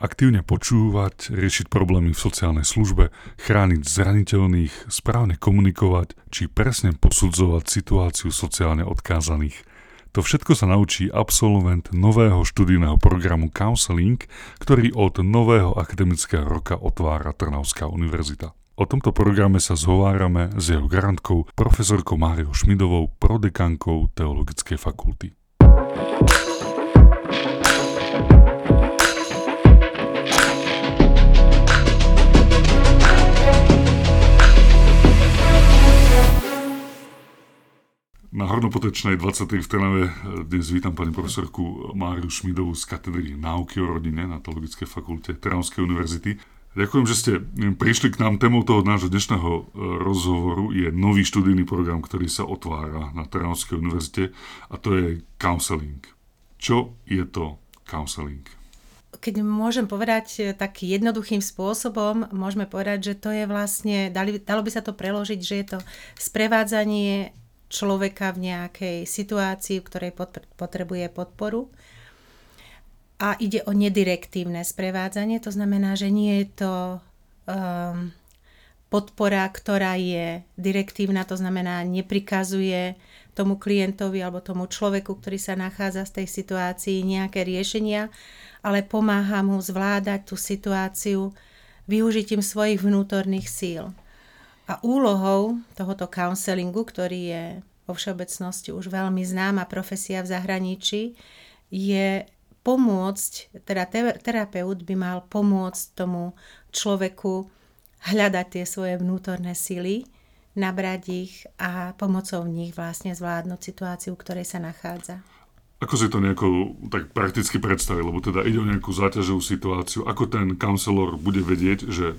Aktívne počúvať, riešiť problémy v sociálnej službe, chrániť zraniteľných, správne komunikovať či presne posudzovať situáciu sociálne odkázaných. To všetko sa naučí absolvent nového študijného programu Counseling, ktorý od nového akademického roka otvára Trnavská univerzita. O tomto programe sa zhovárame s jeho garantkou, profesorkou Máriou Šmidovou, prodekankou Teologickej fakulty. Na Hornopotečnej 20. v Trnave dnes vítam pani profesorku Máriu Šmidovú z katedry náuky o rodine na Teologickej fakulte Trnavskej univerzity. Ďakujem, že ste prišli k nám. Témou toho nášho dnešného e, rozhovoru je nový študijný program, ktorý sa otvára na Trnavskej univerzite a to je counseling. Čo je to counseling? Keď môžem povedať tak jednoduchým spôsobom, môžeme povedať, že to je vlastne, dalo by sa to preložiť, že je to sprevádzanie človeka v nejakej situácii, v ktorej potrebuje podporu. A ide o nedirektívne sprevádzanie, to znamená, že nie je to um, podpora, ktorá je direktívna, to znamená, neprikazuje tomu klientovi alebo tomu človeku, ktorý sa nachádza v tej situácii nejaké riešenia, ale pomáha mu zvládať tú situáciu využitím svojich vnútorných síl. A úlohou tohoto counselingu, ktorý je vo všeobecnosti už veľmi známa profesia v zahraničí, je pomôcť, teda terapeut by mal pomôcť tomu človeku hľadať tie svoje vnútorné sily, nabrať ich a pomocou nich vlastne zvládnuť situáciu, v ktorej sa nachádza. Ako si to nejako tak prakticky predstaviť, lebo teda ide o nejakú záťažovú situáciu, ako ten counselor bude vedieť, že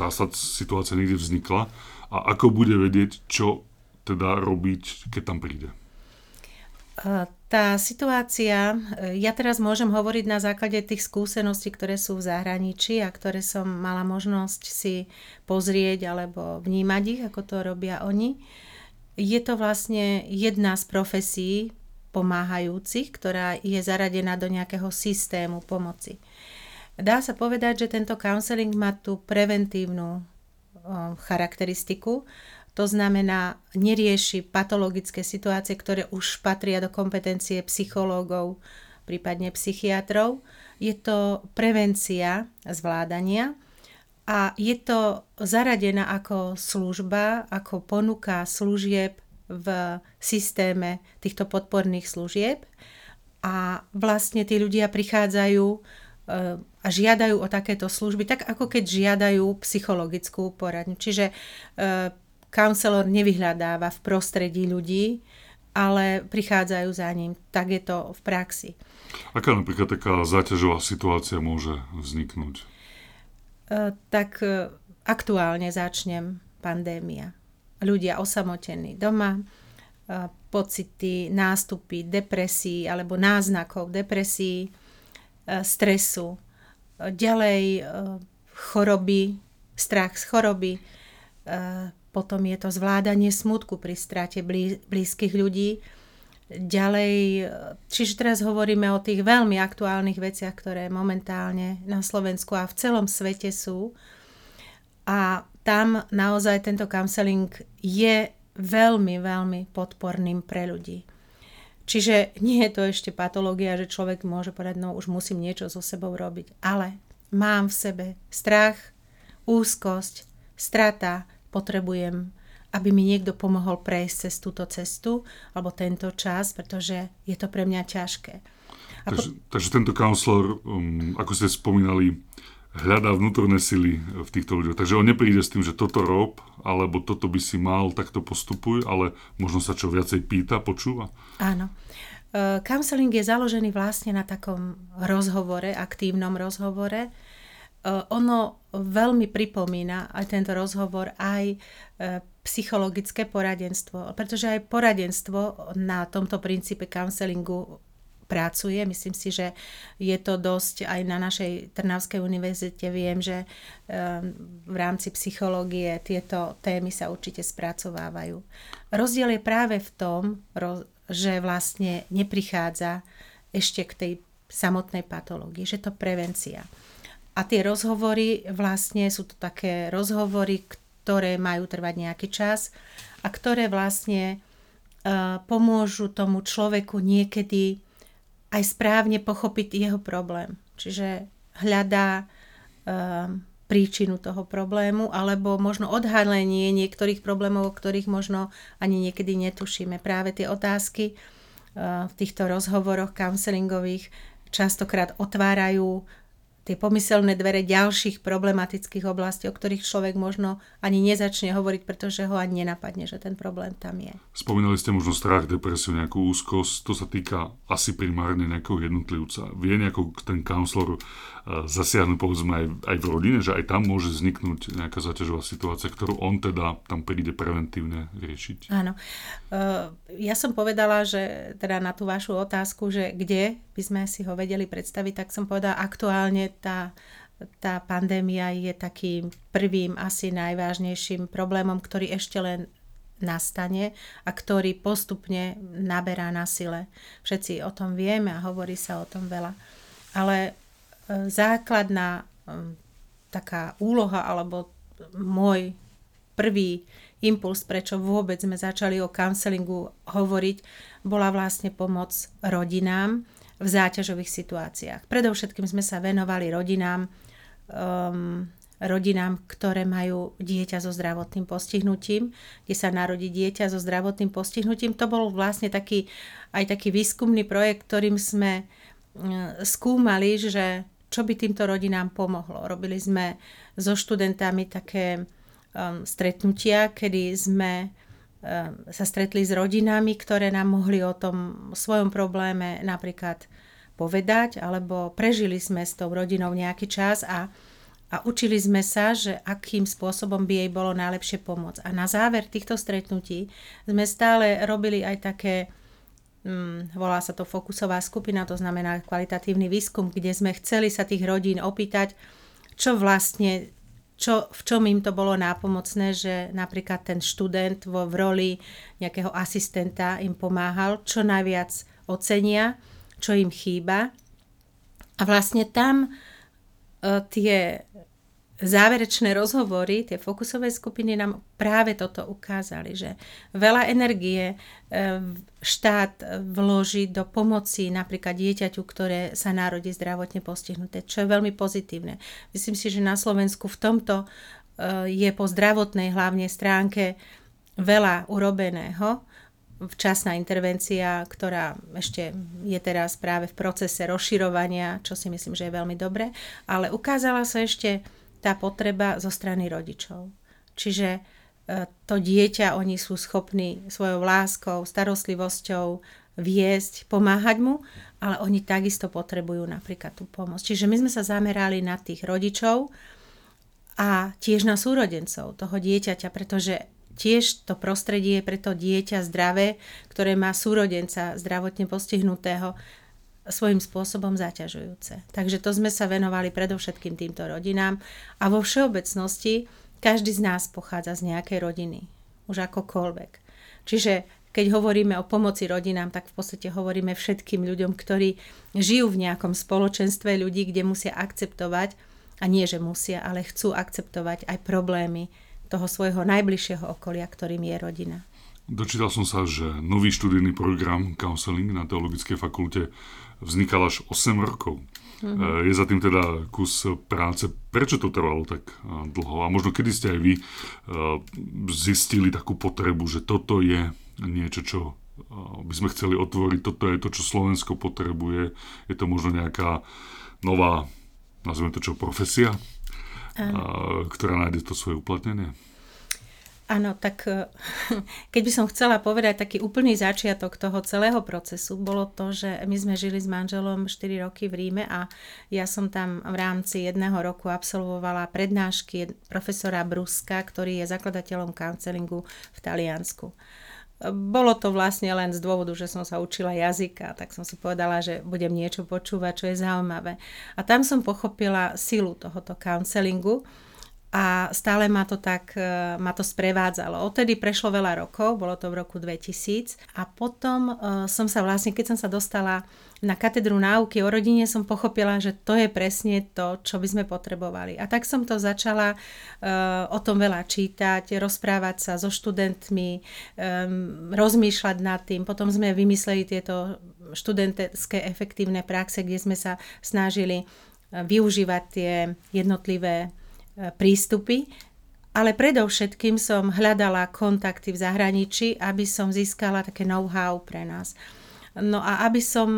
tá situácia niekde vznikla a ako bude vedieť, čo teda robiť, keď tam príde? Tá situácia, e, ja teraz môžem hovoriť na základe tých skúseností, ktoré sú v zahraničí a ktoré som mala možnosť si pozrieť alebo vnímať ich, ako to robia oni. Je to vlastne jedna z profesí pomáhajúcich, ktorá je zaradená do nejakého systému pomoci. Dá sa povedať, že tento counseling má tú preventívnu charakteristiku. To znamená, nerieši patologické situácie, ktoré už patria do kompetencie psychológov, prípadne psychiatrov. Je to prevencia zvládania a je to zaradená ako služba, ako ponuka služieb v systéme týchto podporných služieb. A vlastne tí ľudia prichádzajú a žiadajú o takéto služby, tak ako keď žiadajú psychologickú poradňu. Čiže e, counselor nevyhľadáva v prostredí ľudí, ale prichádzajú za ním. Tak je to v praxi. Aká napríklad taká záťažová situácia môže vzniknúť? E, tak e, aktuálne začnem pandémia. Ľudia osamotení doma, pocity, nástupy depresí alebo náznakov depresí, stresu, ďalej e, choroby, strach z choroby, e, potom je to zvládanie smutku pri strate blízkych ľudí. Ďalej, čiže teraz hovoríme o tých veľmi aktuálnych veciach, ktoré momentálne na Slovensku a v celom svete sú. A tam naozaj tento counseling je veľmi, veľmi podporným pre ľudí. Čiže nie je to ešte patológia, že človek môže povedať, no už musím niečo so sebou robiť. Ale mám v sebe strach, úzkosť, strata, potrebujem, aby mi niekto pomohol prejsť cez túto cestu alebo tento čas, pretože je to pre mňa ťažké. Takže, po... takže tento counselor, um, ako ste spomínali, hľadá vnútorné sily v týchto ľuďoch. Takže on nepríde s tým, že toto rob, alebo toto by si mal, takto postupuj, ale možno sa čo viacej pýta, počúva. Áno. Uh, counseling je založený vlastne na takom rozhovore, aktívnom rozhovore. Uh, ono veľmi pripomína aj tento rozhovor aj uh, psychologické poradenstvo, pretože aj poradenstvo na tomto princípe counselingu pracuje. Myslím si, že je to dosť aj na našej Trnavskej univerzite. Viem, že ehm, v rámci psychológie tieto témy sa určite spracovávajú. Rozdiel je práve v tom, že vlastne neprichádza ešte k tej samotnej patológii, že to prevencia. a tie rozhovory vlastne sú to také rozhovory, ktoré majú trvať nejaký čas a ktoré vlastne uh, pomôžu tomu človeku niekedy aj správne pochopiť jeho problém. Čiže hľadá uh, príčinu toho problému alebo možno odhalenie niektorých problémov, o ktorých možno ani niekedy netušíme. Práve tie otázky uh, v týchto rozhovoroch counselingových častokrát otvárajú tie pomyselné dvere ďalších problematických oblastí, o ktorých človek možno ani nezačne hovoriť, pretože ho ani nenapadne, že ten problém tam je. Spomínali ste možno strach, depresiu, nejakú úzkosť. To sa týka asi primárne nejakého jednotlivca. Vie nejako ten counselor zasiahnuť povedzme aj, aj v rodine, že aj tam môže vzniknúť nejaká zaťažová situácia, ktorú on teda tam príde preventívne riešiť. Áno. Ja som povedala, že teda na tú vašu otázku, že kde by sme si ho vedeli predstaviť, tak som povedala, aktuálne tá, tá pandémia je takým prvým, asi najvážnejším problémom, ktorý ešte len nastane a ktorý postupne naberá na sile. Všetci o tom vieme a hovorí sa o tom veľa. Ale základná um, taká úloha alebo môj prvý impuls, prečo vôbec sme začali o counselingu hovoriť, bola vlastne pomoc rodinám v záťažových situáciách. Predovšetkým sme sa venovali rodinám, um, rodinám, ktoré majú dieťa so zdravotným postihnutím, kde sa narodí dieťa so zdravotným postihnutím. To bol vlastne taký, aj taký výskumný projekt, ktorým sme uh, skúmali, že čo by týmto rodinám pomohlo. Robili sme so študentami také um, stretnutia, kedy sme sa stretli s rodinami, ktoré nám mohli o tom svojom probléme napríklad povedať, alebo prežili sme s tou rodinou nejaký čas a, a učili sme sa, že akým spôsobom by jej bolo najlepšie pomôcť. A na záver týchto stretnutí sme stále robili aj také mm, volá sa to fokusová skupina, to znamená kvalitatívny výskum, kde sme chceli sa tých rodín opýtať, čo vlastne, čo, v čom im to bolo nápomocné, že napríklad ten študent vo v roli nejakého asistenta im pomáhal, čo najviac ocenia, čo im chýba. A vlastne tam uh, tie záverečné rozhovory, tie fokusové skupiny nám práve toto ukázali, že veľa energie e, štát vloží do pomoci napríklad dieťaťu, ktoré sa narodí zdravotne postihnuté, čo je veľmi pozitívne. Myslím si, že na Slovensku v tomto e, je po zdravotnej hlavne stránke veľa urobeného, včasná intervencia, ktorá ešte je teraz práve v procese rozširovania, čo si myslím, že je veľmi dobre, ale ukázala sa ešte tá potreba zo strany rodičov. Čiže e, to dieťa oni sú schopní svojou láskou, starostlivosťou viesť, pomáhať mu, ale oni takisto potrebujú napríklad tú pomoc. Čiže my sme sa zamerali na tých rodičov a tiež na súrodencov toho dieťaťa, pretože tiež to prostredie pre to dieťa zdravé, ktoré má súrodenca zdravotne postihnutého, svojím spôsobom zaťažujúce. Takže to sme sa venovali predovšetkým týmto rodinám a vo všeobecnosti každý z nás pochádza z nejakej rodiny, už akokoľvek. Čiže keď hovoríme o pomoci rodinám, tak v podstate hovoríme všetkým ľuďom, ktorí žijú v nejakom spoločenstve ľudí, kde musia akceptovať, a nie že musia, ale chcú akceptovať aj problémy toho svojho najbližšieho okolia, ktorým je rodina. Dočítal som sa, že nový študijný program counseling na Teologickej fakulte vznikal až 8 rokov. Mm-hmm. Je za tým teda kus práce. Prečo to trvalo tak eh, dlho? A možno kedy ste aj vy eh, zistili takú potrebu, že toto je niečo, čo by sme chceli otvoriť, toto je to, čo Slovensko potrebuje. Je to možno nejaká nová, nazveme to čo, profesia, Aj. ktorá nájde to svoje uplatnenie? Áno, tak eh, keď by som chcela povedať taký úplný začiatok toho celého procesu, bolo to, že my sme žili s manželom 4 roky v Ríme a ja som tam v rámci jedného roku absolvovala prednášky profesora Bruska, ktorý je zakladateľom counselingu v Taliansku. Bolo to vlastne len z dôvodu, že som sa učila jazyka, tak som si povedala, že budem niečo počúvať, čo je zaujímavé. A tam som pochopila silu tohoto counselingu, a stále ma to tak, e, ma to sprevádzalo. Odtedy prešlo veľa rokov, bolo to v roku 2000 a potom e, som sa vlastne, keď som sa dostala na katedru náuky o rodine som pochopila, že to je presne to, čo by sme potrebovali. A tak som to začala uh, o tom veľa čítať, rozprávať sa so študentmi, rozmýšľať nad tým. Potom sme vymysleli tieto študentské efektívne praxe, kde sme sa snažili využívať tie jednotlivé prístupy, ale predovšetkým som hľadala kontakty v zahraničí, aby som získala také know-how pre nás. No a aby som...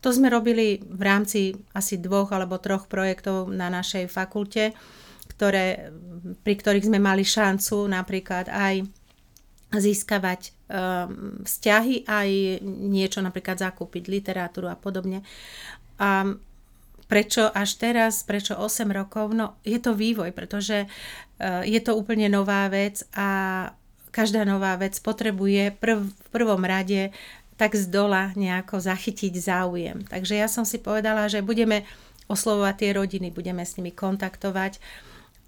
To sme robili v rámci asi dvoch alebo troch projektov na našej fakulte, ktoré, pri ktorých sme mali šancu napríklad aj získavať um, vzťahy, aj niečo napríklad zakúpiť, literatúru a podobne. A Prečo až teraz, prečo 8 rokov? No je to vývoj, pretože uh, je to úplne nová vec a každá nová vec potrebuje prv, v prvom rade tak z dola nejako zachytiť záujem. Takže ja som si povedala, že budeme oslovovať tie rodiny, budeme s nimi kontaktovať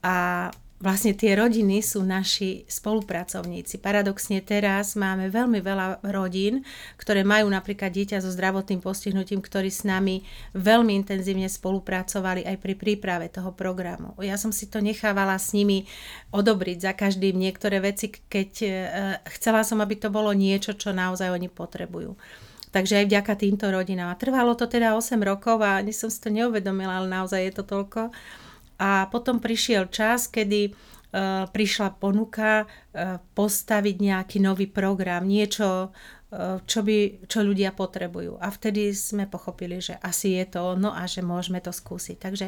a vlastne tie rodiny sú naši spolupracovníci. Paradoxne teraz máme veľmi veľa rodín, ktoré majú napríklad dieťa so zdravotným postihnutím, ktorí s nami veľmi intenzívne spolupracovali aj pri príprave toho programu. Ja som si to nechávala s nimi odobriť za každým niektoré veci, keď e, chcela som, aby to bolo niečo, čo naozaj oni potrebujú. Takže aj vďaka týmto rodinám. A trvalo to teda 8 rokov a ani som si to neuvedomila, ale naozaj je to toľko. A potom prišiel čas, kedy uh, prišla ponuka uh, postaviť nejaký nový program, niečo, uh, čo, by, čo ľudia potrebujú. A vtedy sme pochopili, že asi je to ono a že môžeme to skúsiť. Takže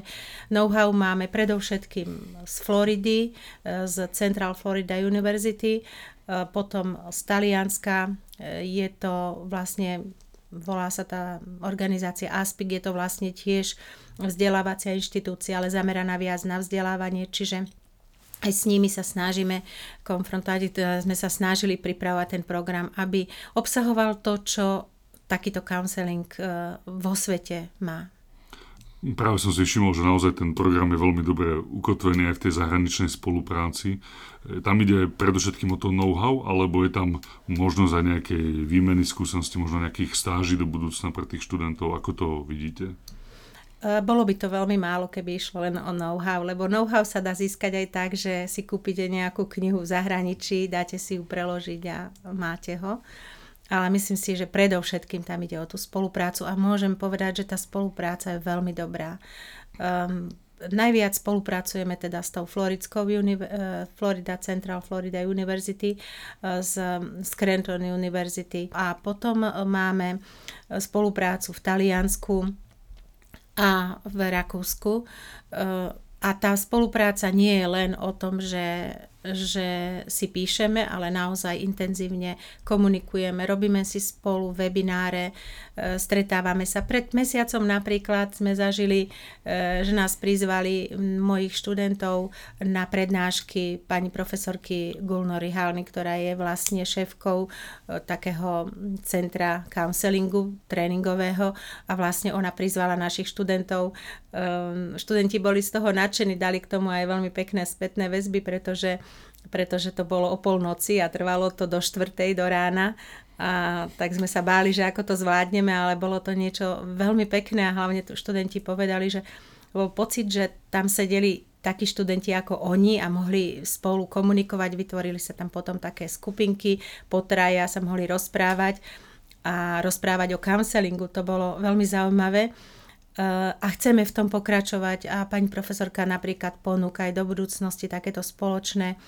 know-how máme predovšetkým z Floridy, z Central Florida University, potom z Talianska. Je to vlastne volá sa tá organizácia ASPIC, je to vlastne tiež vzdelávacia inštitúcia, ale zameraná viac na vzdelávanie, čiže aj s nimi sa snažíme konfrontovať, teda sme sa snažili pripravovať ten program, aby obsahoval to, čo takýto counseling e, vo svete má. Práve som si všimol, že naozaj ten program je veľmi dobre ukotvený aj v tej zahraničnej spolupráci. E, tam ide predovšetkým o to know-how, alebo je tam možnosť aj nejakej výmeny skúsenosti, možno nejakých stáží do budúcna pre tých študentov. Ako to vidíte? E, bolo by to veľmi málo, keby išlo len o know-how, lebo know-how sa dá získať aj tak, že si kúpite nejakú knihu v zahraničí, dáte si ju preložiť a máte ho ale myslím si, že predovšetkým tam ide o tú spoluprácu a môžem povedať, že tá spolupráca je veľmi dobrá. Um, najviac spolupracujeme teda s tou Floridskou uh, Florida Central Florida University, s, s Scranton University a potom máme spoluprácu v Taliansku a v Rakúsku. A tá spolupráca nie je len o tom, že že si píšeme, ale naozaj intenzívne komunikujeme, robíme si spolu webináre, e, stretávame sa. Pred mesiacom napríklad sme zažili, e, že nás prizvali mojich študentov na prednášky pani profesorky Gulnory Halny, ktorá je vlastne šéfkou e, takého centra counselingu tréningového a vlastne ona prizvala našich študentov. Študenti boli z toho nadšení, dali k tomu aj veľmi pekné spätné väzby, pretože pretože to bolo o polnoci a trvalo to do štvrtej do rána. A tak sme sa báli, že ako to zvládneme, ale bolo to niečo veľmi pekné a hlavne tu študenti povedali, že bol pocit, že tam sedeli takí študenti ako oni a mohli spolu komunikovať, vytvorili sa tam potom také skupinky, potraja sa mohli rozprávať a rozprávať o counselingu, to bolo veľmi zaujímavé. A chceme v tom pokračovať. A pani profesorka napríklad ponúka aj do budúcnosti takéto spoločné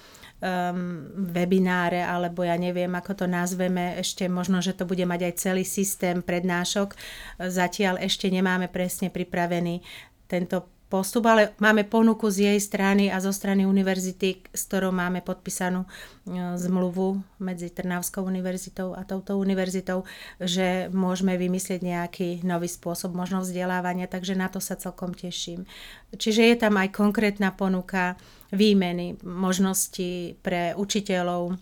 um, webináre, alebo ja neviem, ako to nazveme, ešte možno, že to bude mať aj celý systém prednášok. Zatiaľ ešte nemáme presne pripravený tento postup, ale máme ponuku z jej strany a zo strany univerzity, s ktorou máme podpísanú e, zmluvu medzi Trnavskou univerzitou a touto univerzitou, že môžeme vymyslieť nejaký nový spôsob možno vzdelávania, takže na to sa celkom teším. Čiže je tam aj konkrétna ponuka výmeny, možnosti pre učiteľov,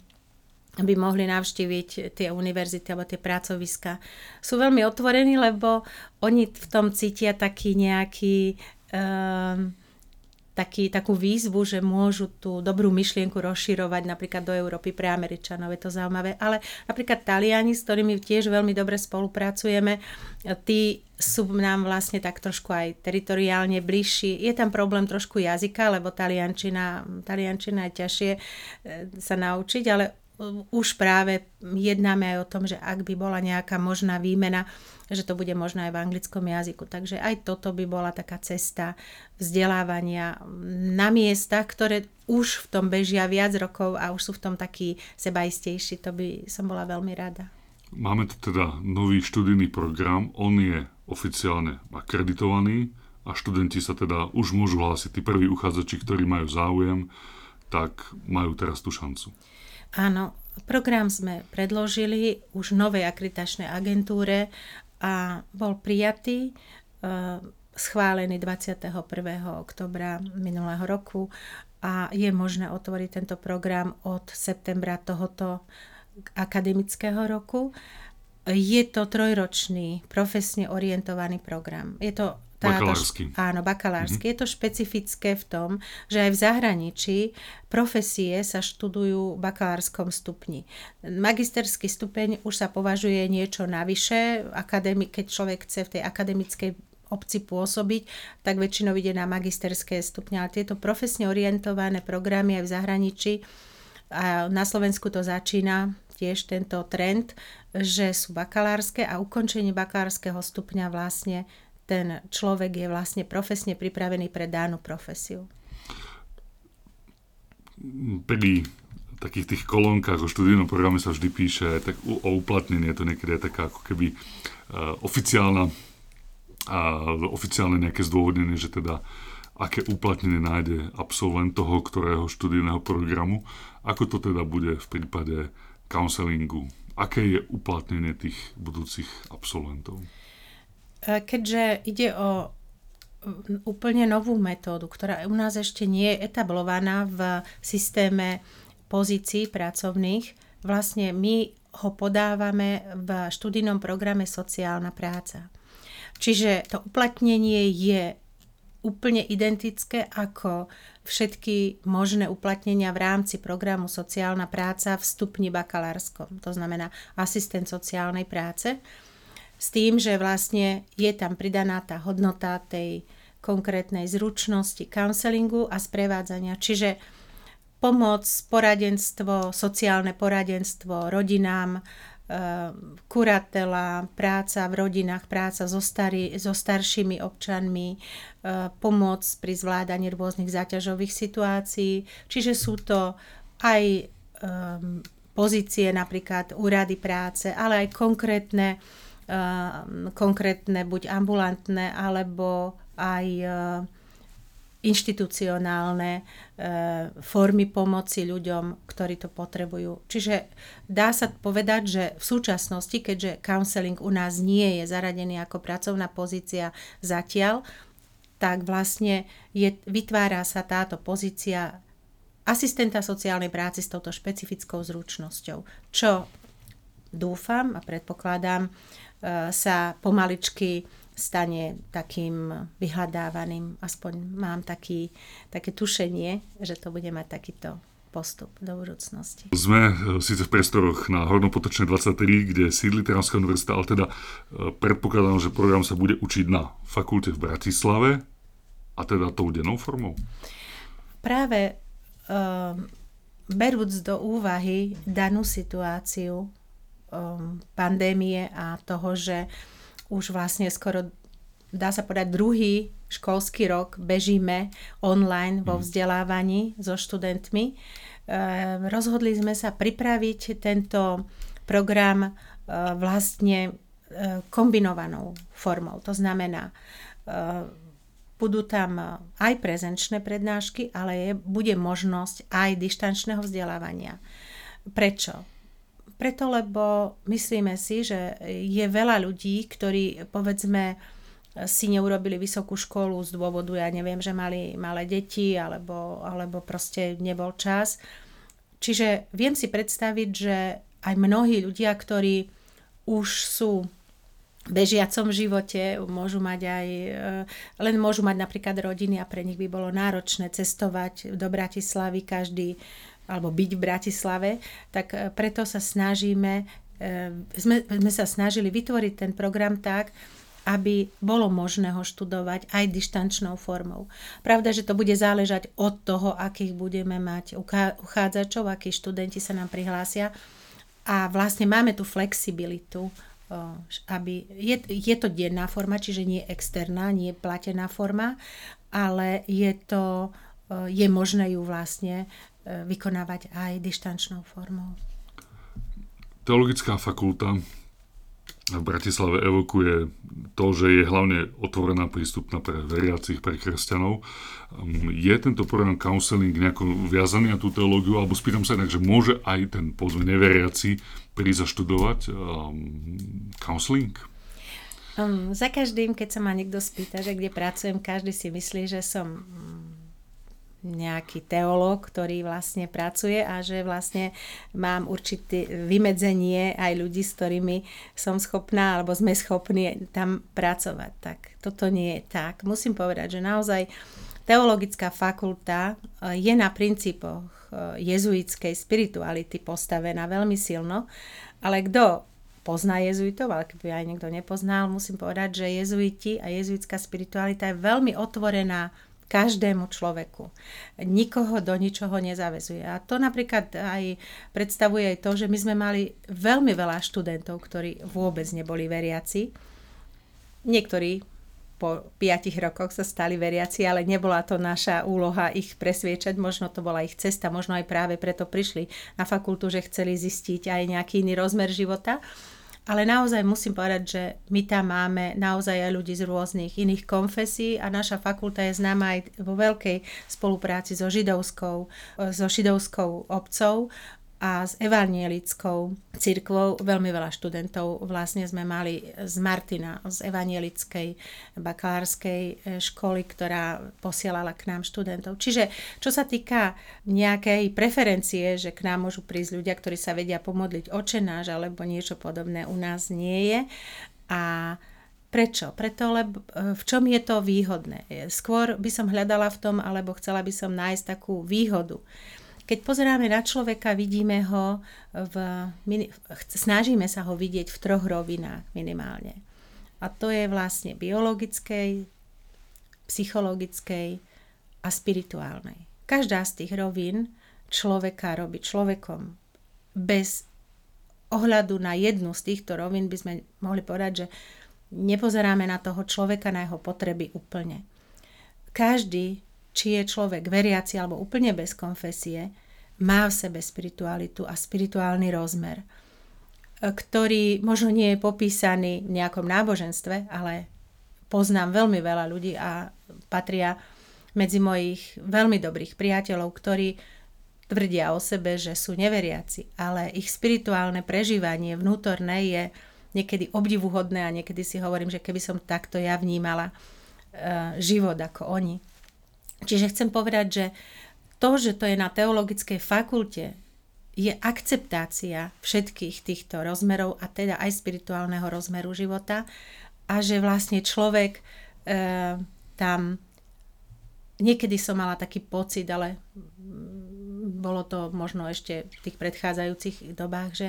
aby mohli navštíviť tie univerzity alebo tie pracoviska. Sú veľmi otvorení, lebo oni v tom cítia taký nejaký taký, takú výzvu, že môžu tú dobrú myšlienku rozširovať napríklad do Európy pre Američanov, je to zaujímavé. Ale napríklad Taliani, s ktorými tiež veľmi dobre spolupracujeme, tí sú nám vlastne tak trošku aj teritoriálne bližší. Je tam problém trošku jazyka, lebo taliančina, taliančina je ťažšie e, sa naučiť, ale už práve jednáme aj o tom, že ak by bola nejaká možná výmena, že to bude možno aj v anglickom jazyku. Takže aj toto by bola taká cesta vzdelávania na miestach, ktoré už v tom bežia viac rokov a už sú v tom takí sebaistejší. To by som bola veľmi rada. Máme tu teda nový študijný program, on je oficiálne akreditovaný a študenti sa teda už môžu hlásiť. Tí prví uchádzači, ktorí majú záujem, tak majú teraz tú šancu. Áno, program sme predložili už novej akreditačnej agentúre a bol prijatý, e, schválený 21. oktobra minulého roku a je možné otvoriť tento program od septembra tohoto akademického roku. Je to trojročný profesne orientovaný program. Je to Bakalársky. Áno, bakalársky. Mm-hmm. Je to špecifické v tom, že aj v zahraničí profesie sa študujú v bakalárskom stupni. Magisterský stupeň už sa považuje niečo navyše. Akademi- keď človek chce v tej akademickej obci pôsobiť, tak väčšinou ide na magisterské stupne. Ale tieto profesne orientované programy aj v zahraničí, a na Slovensku to začína tiež tento trend, že sú bakalárske a ukončenie bakalárskeho stupňa vlastne ten človek je vlastne profesne pripravený pre danú profesiu. Pri takých tých kolónkach o študijnom programe sa vždy píše tak o uplatnenie, to niekedy je taká ako keby uh, oficiálna uh, oficiálne nejaké zdôvodnenie, že teda aké uplatnenie nájde absolvent toho, ktorého študijného programu, ako to teda bude v prípade counselingu, aké je uplatnenie tých budúcich absolventov. E, keďže ide o úplne novú metódu, ktorá u nás ešte nie je etablovaná v systéme pozícií pracovných, vlastne my ho podávame v študijnom programe Sociálna práca. Čiže to uplatnenie je úplne identické ako všetky možné uplatnenia v rámci programu Sociálna práca v stupni bakalárskom, to znamená asistent sociálnej práce s tým, že vlastne je tam pridaná tá hodnota tej konkrétnej zručnosti counselingu a sprevádzania. Čiže pomoc, poradenstvo, sociálne poradenstvo rodinám, eh, kuratela, práca v rodinách, práca so, starý, so staršími občanmi, eh, pomoc pri zvládaní rôznych záťažových situácií. Čiže sú to aj um, pozície, napríklad úrady práce, ale aj konkrétne Ehm, konkrétne, buď ambulantné, alebo aj eh, inštitucionálne eh, formy pomoci ľuďom, ktorí to potrebujú. Čiže dá sa povedať, že v súčasnosti, keďže counseling u nás nie je zaradený ako pracovná pozícia zatiaľ, tak vlastne je, vytvára sa táto pozícia asistenta sociálnej práci s touto špecifickou zručnosťou, čo dúfam a predpokladám, E, sa pomaličky stane takým vyhľadávaným. Aspoň mám taký, také tušenie, že to bude mať takýto postup do budúcnosti. Sme e, síce v priestoroch na Hornopotočnej 23, kde sídli Teranská univerzita, ale teda e, predpokladám, že program sa bude učiť na fakulte v Bratislave a teda tou denou formou? Práve um, berúc do úvahy danú situáciu, um, pandémie a toho, že už vlastne skoro dá sa povedať druhý školský rok bežíme online vo mhm. vzdelávaní so študentmi. Uh, rozhodli sme sa pripraviť tento program uh, vlastne uh, kombinovanou formou. To znamená, budú tam aj prezenčné prednášky, ale je, bude možnosť aj dištančného vzdelávania. Prečo? Preto, lebo myslíme si, že je veľa ľudí, ktorí povedzme si neurobili vysokú školu z dôvodu, ja neviem, že mali malé deti alebo, alebo proste nebol čas. Čiže viem si predstaviť, že aj mnohí ľudia, ktorí už sú bežiacom živote, môžu mať aj, len môžu mať napríklad rodiny a pre nich by bolo náročné cestovať do Bratislavy každý alebo byť v Bratislave, tak preto sa snažíme, sme, sme sa snažili vytvoriť ten program tak, aby bolo možné ho študovať aj dištančnou formou. Pravda, že to bude záležať od toho, akých budeme mať uchádzačov, akí študenti sa nám prihlásia. A vlastne máme tú flexibilitu, aby je, je to denná forma, čiže nie externá, nie platená forma, ale je to, je možné ju vlastne vykonávať aj dištančnou formou. Teologická fakulta v Bratislave evokuje to, že je hlavne otvorená, prístupná pre veriacich, pre kresťanov. Je tento program counseling nejako viazaný na tú teológiu, alebo spýtam sa inak, že môže aj ten povedzme neveriaci prísť zaštudovať um, counseling? Um, za každým, keď sa ma niekto spýta, že kde pracujem, každý si myslí, že som nejaký teológ, ktorý vlastne pracuje a že vlastne mám určité vymedzenie aj ľudí, s ktorými som schopná alebo sme schopní tam pracovať. Tak toto nie je tak. Musím povedať, že naozaj teologická fakulta eh, je na princípoch eh, jezuitskej spirituality postavená veľmi silno, ale kto pozná jezuitov, ale keby aj niekto nepoznal, musím povedať, že jezuiti a jezuitská spiritualita je veľmi otvorená každému človeku. Nikoho do ničoho nezavezuje. A to napríklad aj predstavuje aj to, že my sme mali veľmi veľa študentov, ktorí vôbec neboli veriaci. Niektorí po piatich rokoch sa stali veriaci, ale nebola to naša úloha ich presviečať, možno to bola ich cesta, možno aj práve preto prišli na fakultu, že chceli zistiť aj nejaký iný rozmer života. Ale naozaj musím povedať, že my tam máme naozaj aj ľudí z rôznych iných konfesí a naša fakulta je známa aj vo veľkej spolupráci so židovskou, so židovskou obcov a s evanielickou cirkvou veľmi veľa študentov vlastne sme mali z Martina, z evanielickej bakalárskej e, školy, ktorá posielala k nám študentov. Čiže čo sa týka nejakej preferencie, že k nám môžu prísť ľudia, ktorí sa vedia pomodliť očenáš alebo niečo podobné u nás nie je. A Prečo? Preto, lebo e, v čom je to výhodné? Skôr by som hľadala v tom, alebo chcela by som nájsť takú výhodu. Keď pozeráme na človeka, vidíme ho v, snažíme sa ho vidieť v troch rovinách minimálne. A to je vlastne biologickej, psychologickej a spirituálnej. Každá z tých rovín človeka robí človekom. Bez ohľadu na jednu z týchto rovín by sme mohli povedať, že nepozeráme na toho človeka, na jeho potreby úplne. Každý či je človek veriaci alebo úplne bez konfesie, má v sebe spiritualitu a spirituálny rozmer, e, ktorý možno nie je popísaný v nejakom náboženstve, ale poznám veľmi veľa ľudí a patria medzi mojich veľmi dobrých priateľov, ktorí tvrdia o sebe, že sú neveriaci, ale ich spirituálne prežívanie vnútorné je niekedy obdivuhodné a niekedy si hovorím, že keby som takto ja vnímala uh, život ako oni. Čiže chcem povedať, že to, že to je na teologickej fakulte, je akceptácia všetkých týchto rozmerov a teda aj spirituálneho rozmeru života a že vlastne človek e, tam niekedy som mala taký pocit, ale bolo to možno ešte v tých predchádzajúcich dobách, že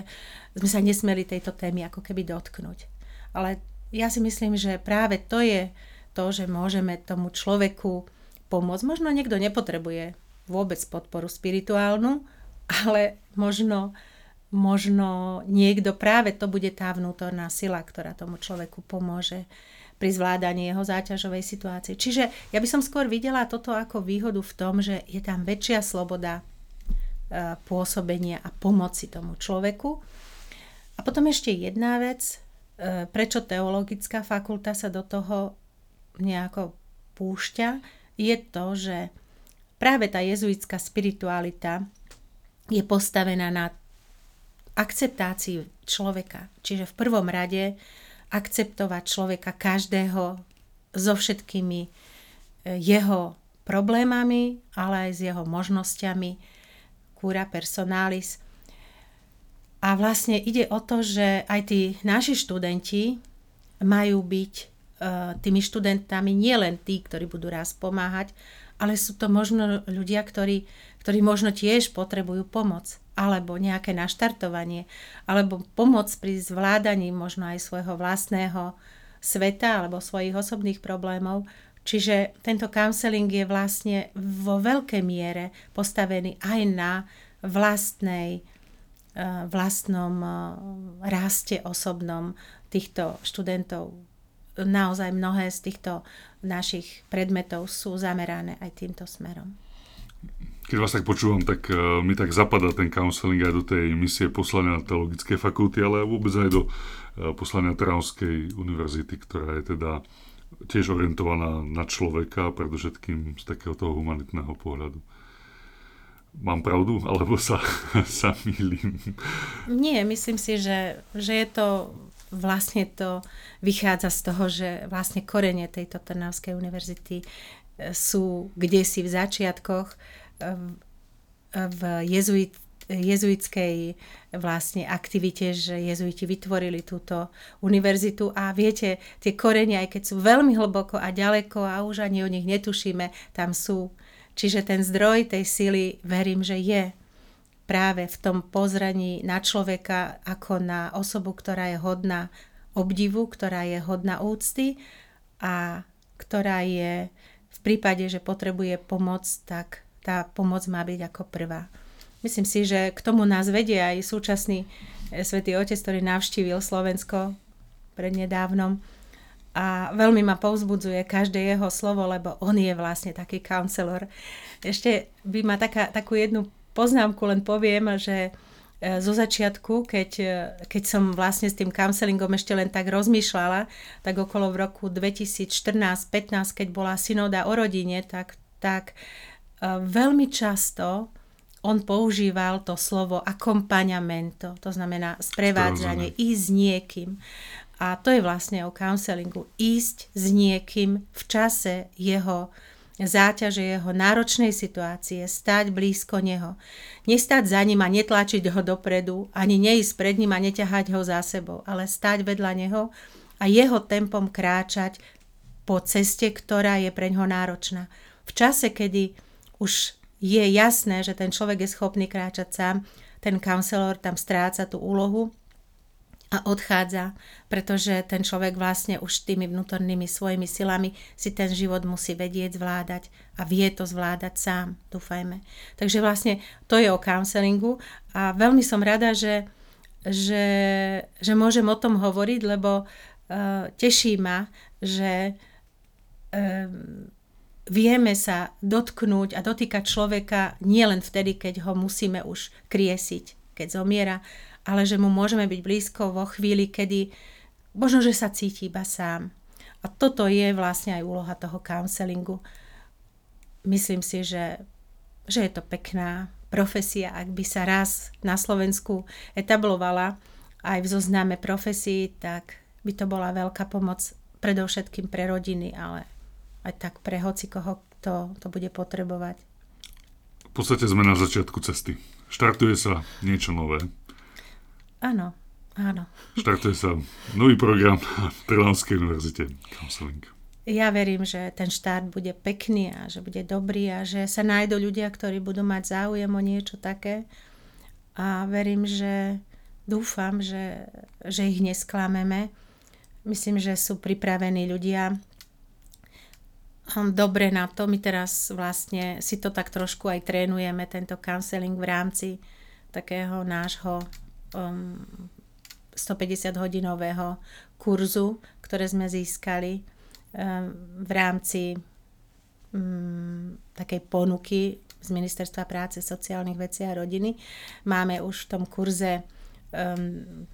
sme sa nesmeli tejto témy ako keby dotknúť. Ale ja si myslím, že práve to je to, že môžeme tomu človeku pomôcť. Možno niekto nepotrebuje vôbec podporu spirituálnu, ale možno, možno niekto práve to bude tá vnútorná sila, ktorá tomu človeku pomôže pri zvládaní jeho záťažovej situácie. Čiže ja by som skôr videla toto ako výhodu v tom, že je tam väčšia sloboda e, pôsobenia a pomoci tomu človeku. A potom ešte jedna vec, e, prečo teologická fakulta sa do toho nejako púšťa, je to, že práve tá jezuitská spiritualita je postavená na akceptácii človeka. Čiže v prvom rade akceptovať človeka každého so všetkými e, jeho problémami, ale aj s jeho možnosťami, cura personalis. A vlastne ide o to, že aj tí naši študenti majú byť tými študentami nielen tí, ktorí budú raz pomáhať, ale sú to možno ľudia, ktorí, ktorí možno tiež potrebujú pomoc alebo nejaké naštartovanie, alebo pomoc pri zvládaní možno aj svojho vlastného sveta alebo svojich osobných problémov. Čiže tento counseling je vlastne vo veľkej miere postavený aj na vlastnej, eh, vlastnom eh, raste osobnom týchto študentov. Naozaj mnohé z týchto našich predmetov sú zamerané aj týmto smerom. Keď vás tak počúvam, tak uh, mi tak zapadá ten counseling aj do tej misie poslania teologickej fakulty, ale vôbec aj do uh, poslania Trnavskej univerzity, ktorá je teda tiež orientovaná na človeka, predovšetkým z takého toho humanitného pohľadu. Mám pravdu, alebo sa, sa mýlim? Nie, myslím si, že, že je to vlastne to vychádza z toho, že vlastne korene tejto Trnavskej univerzity e, sú kde si v začiatkoch v jezuit, jezuitskej vlastne aktivite, že jezuiti vytvorili túto univerzitu a viete, tie korene, aj keď sú veľmi hlboko a ďaleko a už ani o nich netušíme, tam sú. Čiže ten zdroj tej sily verím, že je práve v tom pozraní na človeka ako na osobu, ktorá je hodná obdivu, ktorá je hodná úcty a ktorá je v prípade, že potrebuje pomoc, tak tá pomoc má byť ako prvá. Myslím si, že k tomu nás vedie aj súčasný eh, svätý Otec, ktorý navštívil Slovensko prednedávnom a veľmi ma povzbudzuje každé jeho slovo, lebo on je vlastne taký counselor. Ešte by ma taká, takú jednu poznámku len poviem, že eh, zo začiatku, keď, eh, keď som vlastne s tým counselingom ešte len tak rozmýšľala, tak okolo v roku 2014-15, keď bola synoda o rodine, tak, tak veľmi často on používal to slovo akompaňamento, to znamená sprevádzanie, ísť s niekým. A to je vlastne o counselingu. Ísť s niekým v čase jeho záťaže, jeho náročnej situácie, stať blízko neho. Nestať za ním a netlačiť ho dopredu, ani neísť pred ním a neťahať ho za sebou, ale stať vedľa neho a jeho tempom kráčať po ceste, ktorá je pre ňoho náročná. V čase, kedy už je jasné, že ten človek je schopný kráčať sám, ten counselor tam stráca tú úlohu a odchádza, pretože ten človek vlastne už tými vnútornými svojimi silami si ten život musí vedieť zvládať a vie to zvládať sám, dúfajme. Takže vlastne to je o counselingu a veľmi som rada, že, že, že môžem o tom hovoriť, lebo uh, teší ma, že uh, vieme sa dotknúť a dotýkať človeka nielen vtedy, keď ho musíme už kriesiť, keď zomiera, ale že mu môžeme byť blízko vo chvíli, kedy možno, že sa cíti iba sám. A toto je vlastne aj úloha toho counselingu. Myslím si, že, že je to pekná profesia, ak by sa raz na Slovensku etablovala aj v zozname profesí, tak by to bola veľká pomoc predovšetkým pre rodiny, ale aj tak pre hoci koho to, to bude potrebovať. V podstate sme na začiatku cesty. Štartuje sa niečo nové. Áno, áno. Štartuje sa nový program na Trnavskej univerzite Counseling. Ja verím, že ten štart bude pekný a že bude dobrý a že sa nájdú ľudia, ktorí budú mať záujem o niečo také. A verím, že dúfam, že, že ich nesklameme. Myslím, že sú pripravení ľudia Hm, dobre na to. My teraz vlastne si to tak trošku aj trénujeme, tento counseling v rámci takého nášho um, 150 hodinového kurzu, ktoré sme získali um, v rámci um, takej ponuky z Ministerstva práce, sociálnych vecí a rodiny. Máme už v tom kurze um,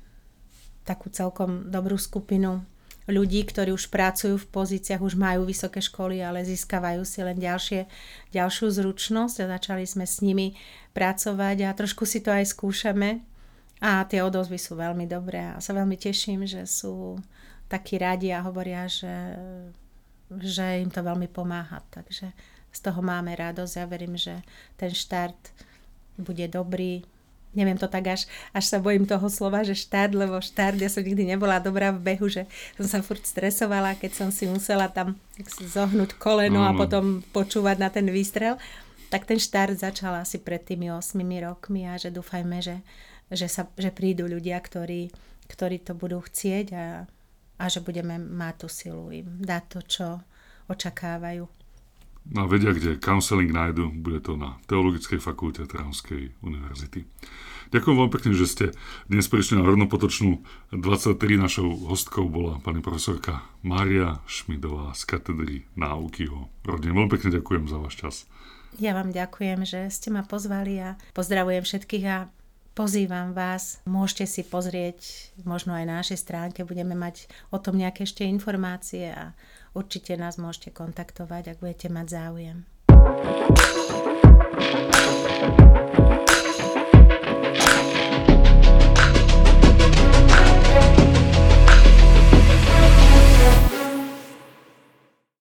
takú celkom dobrú skupinu ľudí, ktorí už pracujú v pozíciách, už majú vysoké školy, ale získavajú si len ďalšie, ďalšiu zručnosť a začali sme s nimi pracovať a trošku si to aj skúšame a tie odozvy sú veľmi dobré a sa veľmi teším, že sú takí radi a hovoria, že, že im to veľmi pomáha. Takže z toho máme radosť a verím, že ten štart bude dobrý neviem to tak až, až sa bojím toho slova, že štart, lebo štart, ja som nikdy nebola dobrá v behu, že som sa furt stresovala, keď som si musela tam zohnúť koleno no, no. a potom počúvať na ten výstrel. Tak ten štart začal asi pred tými 8 rokmi a že dúfajme, že, že, sa, že prídu ľudia, ktorí, ktorí to budú chcieť a, a že budeme mať tú silu im dať to, čo očakávajú. No vedia, kde counseling nájdu, bude to na Teologickej fakulte Trávskej univerzity. Ďakujem veľmi pekne, že ste dnes prišli na Hornopotočnú 23. Našou hostkou bola pani profesorka Mária Šmidová z katedry náuky o rodine. Veľmi pekne ďakujem za váš čas. Ja vám ďakujem, že ste ma pozvali a pozdravujem všetkých a Pozývam vás, môžete si pozrieť možno aj na našej stránke, budeme mať o tom nejaké ešte informácie a určite nás môžete kontaktovať, ak budete mať záujem.